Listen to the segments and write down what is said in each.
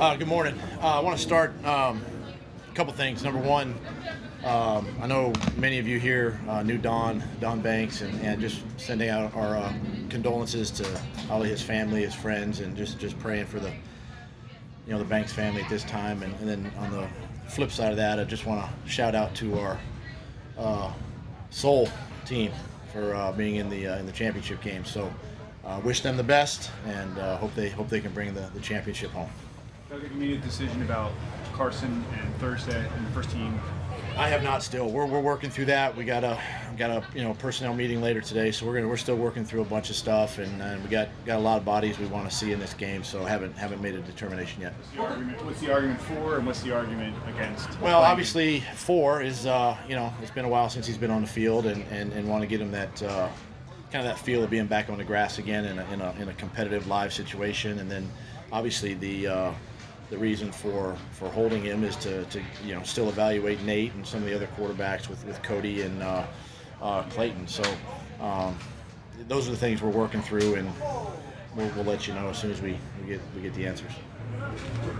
Uh, good morning. Uh, I want to start um, a couple things. Number one, um, I know many of you here uh, knew Don, Don Banks, and, and just sending out our uh, condolences to all of his family, his friends, and just, just praying for the you know the Banks family at this time. And, and then on the flip side of that, I just want to shout out to our uh, Soul team for uh, being in the in the championship game. So wish them the best, and hope they hope they can bring the, the championship home. Doug, you made a decision about Carson and Thursday and the first team. I have not still. We're, we're working through that. We got a got a you know personnel meeting later today, so we're gonna we're still working through a bunch of stuff, and, and we got got a lot of bodies we want to see in this game. So haven't haven't made a determination yet. What's the argument, what's the argument for and what's the argument against? Well, obviously four is uh, you know it's been a while since he's been on the field, and and, and want to get him that. Uh, kind of that feel of being back on the grass again in a, in a, in a competitive live situation, and then obviously the uh, the reason for, for holding him is to, to you know still evaluate Nate and some of the other quarterbacks with, with Cody and uh, uh, Clayton. So um, those are the things we're working through, and we'll, we'll let you know as soon as we, we get we get the answers.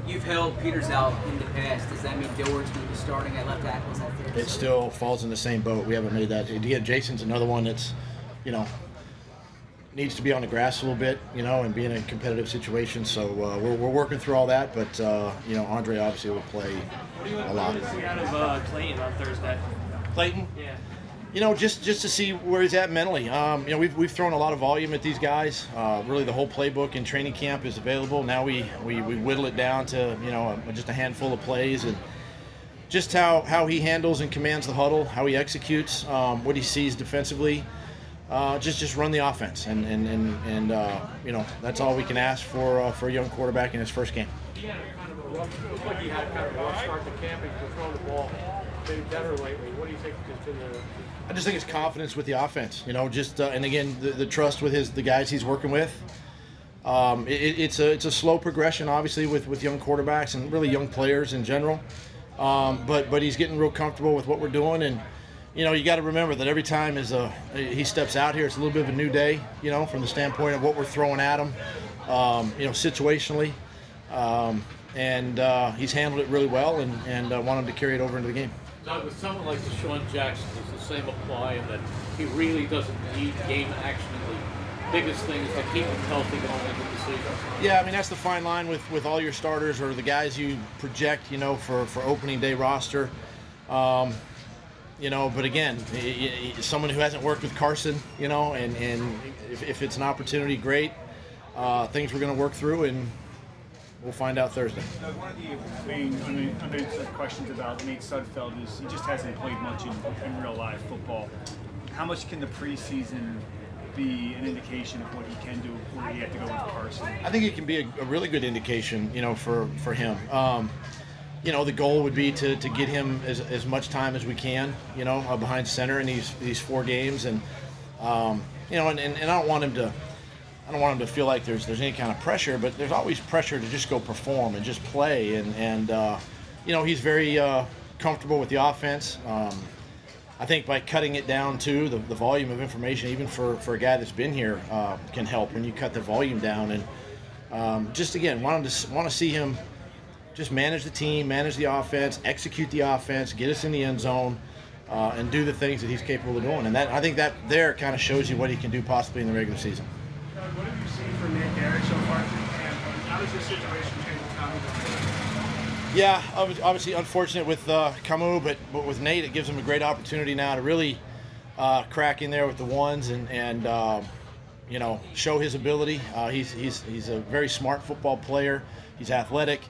You've held Peters out in the past. Does that mean Dillard's going to be starting at left tackle? It still falls in the same boat. We haven't made that. Again, Jason's another one that's, you know, needs to be on the grass a little bit, you know, and be in a competitive situation. So uh, we're, we're working through all that. But uh, you know, Andre obviously will play a lot. What do you see out of uh, Clayton on Thursday? Clayton, Yeah. you know, just just to see where he's at mentally. Um, you know, we've, we've thrown a lot of volume at these guys. Uh, really, the whole playbook in training camp is available. Now we, we, we whittle it down to you know just a handful of plays and just how, how he handles and commands the huddle, how he executes, um, what he sees defensively. Uh, just just run the offense, and and and, and uh, you know that's all we can ask for uh, for a young quarterback in his first game. I just think it's confidence with the offense. You know, just uh, and again the, the trust with his the guys he's working with. Um, it, it's a it's a slow progression, obviously, with, with young quarterbacks and really young players in general. Um, but but he's getting real comfortable with what we're doing, and you know you got to remember that every time is a he steps out here, it's a little bit of a new day. You know, from the standpoint of what we're throwing at him, um, you know, situationally, um, and uh, he's handled it really well, and and uh, want him to carry it over into the game. Doug, with someone like DeSean Jackson, does the same apply in that he really doesn't need game action? The biggest thing is to keep him healthy going into the season. Yeah, I mean that's the fine line with, with all your starters or the guys you project, you know, for, for opening day roster. Um, you know, but again, someone who hasn't worked with Carson, you know, and, and if, if it's an opportunity, great. Uh, things we're going to work through, and we'll find out Thursday. Doug, one of the main unanswered questions about Nate Sudfeld is he just hasn't played much in, in real life football. How much can the preseason be an indication of what he can do where he had to go with Carson? I think it can be a, a really good indication, you know, for for him. Um, you know, the goal would be to, to get him as, as much time as we can, you know, uh, behind center in these these four games, and um, you know, and, and, and I don't want him to. I don't want him to feel like there's there's any kind of pressure, but there's always pressure to just go perform and just play, and and uh, you know he's very uh, comfortable with the offense. Um, I think by cutting it down too, the, the volume of information, even for, for a guy that's been here, uh, can help when you cut the volume down. And um, just again, want to want to see him just manage the team, manage the offense, execute the offense, get us in the end zone, uh, and do the things that he's capable of doing. And that I think that there kind of shows you what he can do possibly in the regular season. Doug, what have you seen from Nate Gerry so far through camp? How does this situation change with Tommy? Yeah, obviously unfortunate with uh, Kamu, but but with Nate, it gives him a great opportunity now to really uh, crack in there with the ones and and um, you know show his ability. Uh, he's he's he's a very smart football player. He's athletic.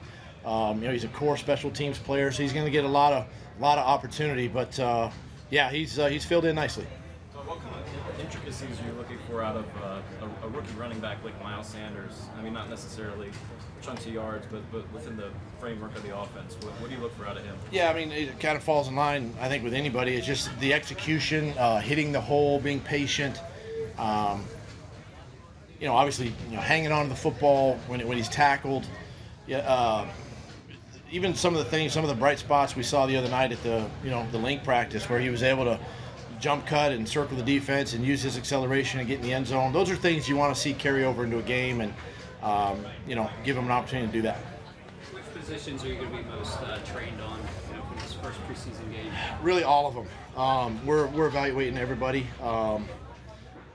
Um, you know, he's a core special teams player, so he's going to get a lot of lot of opportunity. But uh, yeah, he's uh, he's filled in nicely. So what kind of intricacies are you looking for out of uh, a, a rookie running back like Miles Sanders? I mean, not necessarily chunks of yards, but, but within the framework of the offense. What, what do you look for out of him? Yeah, I mean, it kind of falls in line, I think, with anybody. It's just the execution, uh, hitting the hole, being patient. Um, you know, obviously, you know, hanging on to the football when, when he's tackled. Yeah, uh, even some of the things, some of the bright spots we saw the other night at the, you know, the Linc practice where he was able to jump cut and circle the defense and use his acceleration and get in the end zone. Those are things you want to see carry over into a game and, um, you know, give him an opportunity to do that. Which positions are you going to be most uh, trained on you know, for this first preseason game? really all of them. Um, we're, we're evaluating everybody. Um,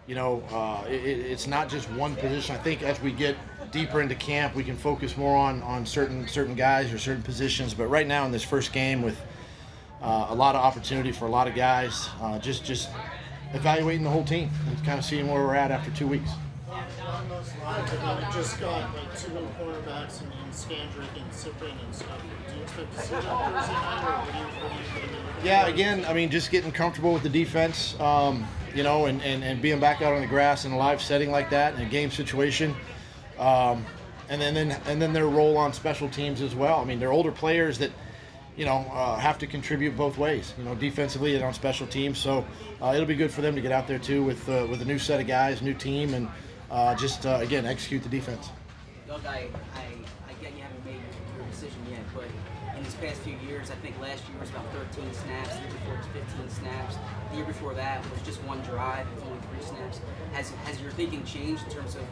you know, uh, it, it- it's not just one position. I think as we get deeper into camp, we can focus more on, on certain certain guys or certain positions. But right now in this first game, with uh, a lot of opportunity for a lot of guys, uh, just just evaluating the whole team and kind of seeing where we're at after two weeks. On those lines, I just got like two new cornerbacks and, and Scandrick and Sipping and stuff. Do you expect to see that Thursday night, or what do you, what do you, what do you looking Yeah, again, I mean, just getting comfortable with the defense, um, you know, and, and, and being back out on the grass in a live setting like that in a game situation. Um, and then, then and then their role on special teams as well. I mean, they're older players that, you know, uh, have to contribute both ways, you know, defensively and on special teams. So uh, it'll be good for them to get out there too with uh, with a new set of guys, new team, and uh, just uh, again execute the defense. Doug, I, I, I get you haven't made your decision yet, but in these past few years, I think last year was about 13 snaps, the year before was 15 snaps, the year before that was just one drive, it was only three snaps. Has, has your thinking changed in terms of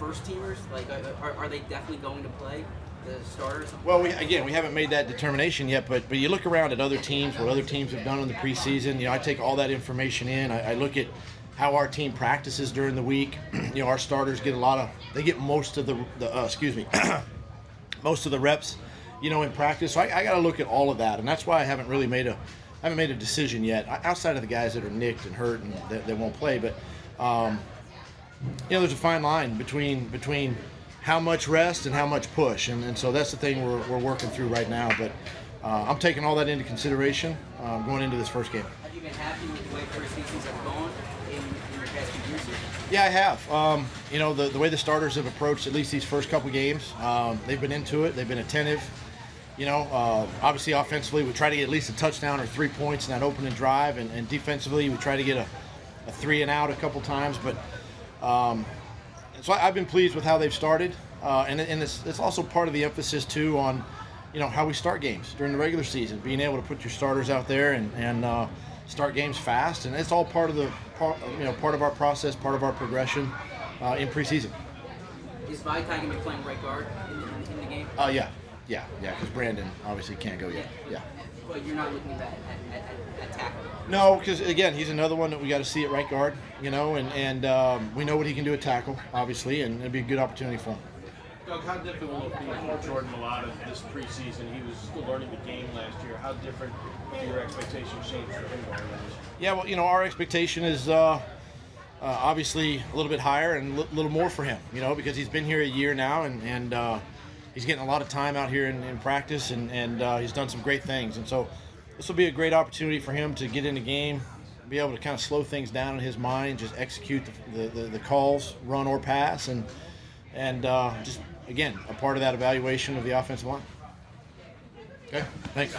first teamers? Like, uh, are, are they definitely going to play the starters? Well, we, again, we haven't made that determination yet, but but you look around at other teams, what other teams have done in the preseason. You know, I take all that information in. I, I look at how our team practices during the week. you know, our starters get a lot of, they get most of the, the uh, excuse me, most of the reps. You know, in practice. So I, I got to look at all of that, and that's why I haven't really made a, I haven't made a decision yet. Outside of the guys that are nicked and hurt and that, that won't play, but. Um, you know, there's a fine line between between how much rest and how much push, and, and so that's the thing we're, we're working through right now. But uh, I'm taking all that into consideration uh, going into this first game. Have you been happy with the way preseasons have gone in, in your past few years? Yeah, I have. Um, you know, the, the way the starters have approached at least these first couple games, um, they've been into it. They've been attentive. You know, uh, obviously offensively, we try to get at least a touchdown or three points in that opening drive, and, and defensively, we try to get a, a three and out a couple times. But um, so I, I've been pleased with how they've started, uh, and, and it's, it's also part of the emphasis too on, you know, how we start games during the regular season, being able to put your starters out there and and uh, start games fast, and it's all part of the part, you know, part of our process, part of our progression uh, in preseason. Is Vaitai going to be playing right guard in, in, in the game? Uh, yeah, yeah, yeah, because Brandon obviously can't go yet. Yeah. But you're not looking at, at, at, at, at tackle. No, because again, he's another one that we got to see at right guard, you know, and and um, we know what he can do at tackle, obviously, and it'd be a good opportunity for him. Doug, how different will it be for Jordan Mailata this preseason? He was still learning the game last year. How different do your expectations change for him going this? Yeah, well, you know, our expectation is uh, uh, obviously a little bit higher and a little more for him, you know, because he's been here a year now and, and uh, he's getting a lot of time out here in, in practice and, and uh, he's done some great things. And so this will be a great opportunity for him to get in the game, be able to kind of slow things down in his mind, just execute the, the, the, calls, run or pass, and, and uh, just, again, a part of that evaluation of the offensive line. Okay, thanks.